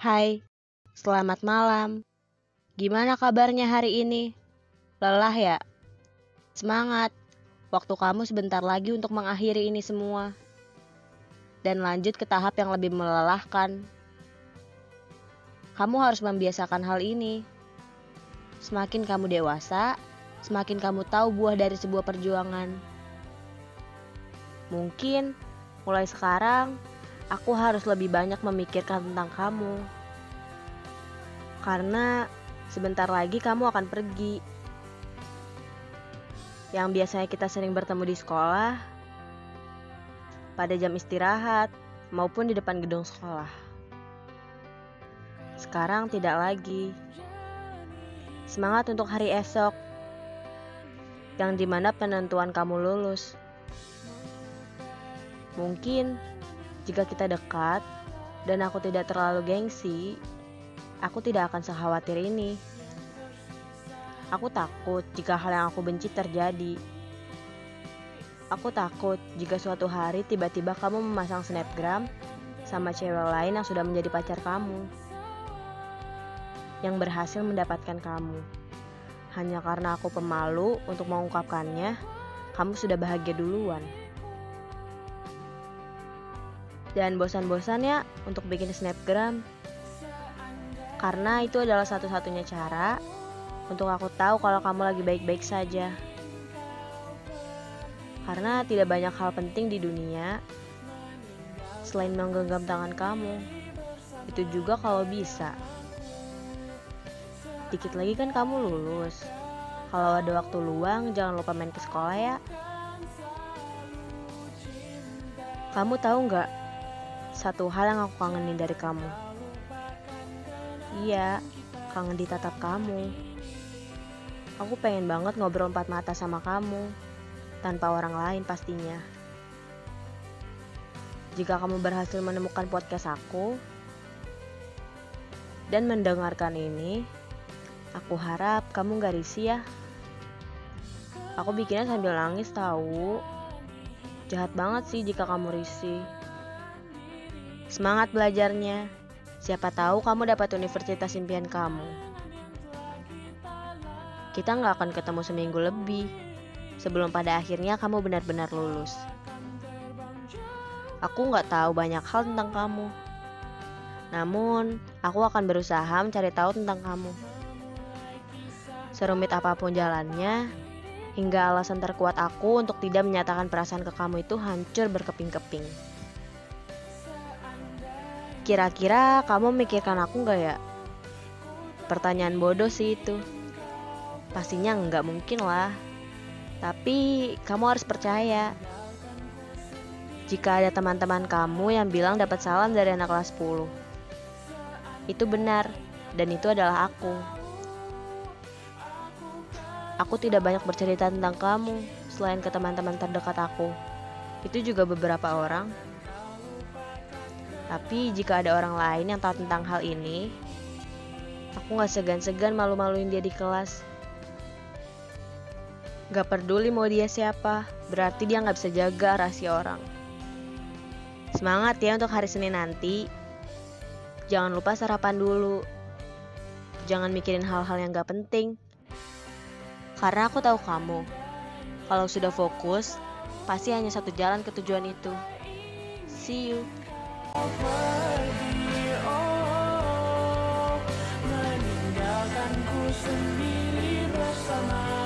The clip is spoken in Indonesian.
Hai, selamat malam. Gimana kabarnya hari ini? Lelah ya? Semangat, waktu kamu sebentar lagi untuk mengakhiri ini semua. Dan lanjut ke tahap yang lebih melelahkan. Kamu harus membiasakan hal ini. Semakin kamu dewasa, semakin kamu tahu buah dari sebuah perjuangan. Mungkin mulai sekarang aku harus lebih banyak memikirkan tentang kamu. Karena sebentar lagi kamu akan pergi. Yang biasanya kita sering bertemu di sekolah, pada jam istirahat, maupun di depan gedung sekolah. Sekarang tidak lagi. Semangat untuk hari esok, yang di mana penentuan kamu lulus. Mungkin jika kita dekat dan aku tidak terlalu gengsi, aku tidak akan sekhawatir ini. Aku takut jika hal yang aku benci terjadi. Aku takut jika suatu hari tiba-tiba kamu memasang snapgram sama cewek lain yang sudah menjadi pacar kamu yang berhasil mendapatkan kamu. Hanya karena aku pemalu untuk mengungkapkannya, kamu sudah bahagia duluan. Dan bosan-bosan ya untuk bikin snapgram. Karena itu adalah satu-satunya cara untuk aku tahu kalau kamu lagi baik-baik saja. Karena tidak banyak hal penting di dunia selain menggenggam tangan kamu. Itu juga kalau bisa. Dikit lagi kan kamu lulus. Kalau ada waktu luang, jangan lupa main ke sekolah ya. Kamu tahu nggak satu hal yang aku kangenin dari kamu? Iya, kangen ditatap kamu. Aku pengen banget ngobrol empat mata sama kamu, tanpa orang lain pastinya. Jika kamu berhasil menemukan podcast aku dan mendengarkan ini, Aku harap kamu gak risih ya. Aku bikinnya sambil nangis tahu. Jahat banget sih jika kamu risih. Semangat belajarnya. Siapa tahu kamu dapat universitas impian kamu. Kita nggak akan ketemu seminggu lebih sebelum pada akhirnya kamu benar-benar lulus. Aku nggak tahu banyak hal tentang kamu. Namun, aku akan berusaha mencari tahu tentang kamu. Serumit apa pun jalannya, hingga alasan terkuat aku untuk tidak menyatakan perasaan ke kamu itu hancur berkeping-keping. Kira-kira kamu mikirkan aku nggak ya? Pertanyaan bodoh sih itu. Pastinya nggak mungkin lah. Tapi kamu harus percaya. Jika ada teman-teman kamu yang bilang dapat salam dari anak kelas 10. Itu benar, dan itu adalah aku. Aku tidak banyak bercerita tentang kamu selain ke teman-teman terdekat aku. Itu juga beberapa orang. Tapi jika ada orang lain yang tahu tentang hal ini, aku gak segan-segan malu-maluin dia di kelas. Gak peduli mau dia siapa, berarti dia gak bisa jaga rahasia orang. Semangat ya untuk hari Senin nanti. Jangan lupa sarapan dulu. Jangan mikirin hal-hal yang gak penting. Karena aku tahu kamu. Kalau sudah fokus, pasti hanya satu jalan ke tujuan itu. See you. Oh, sendiri bersama.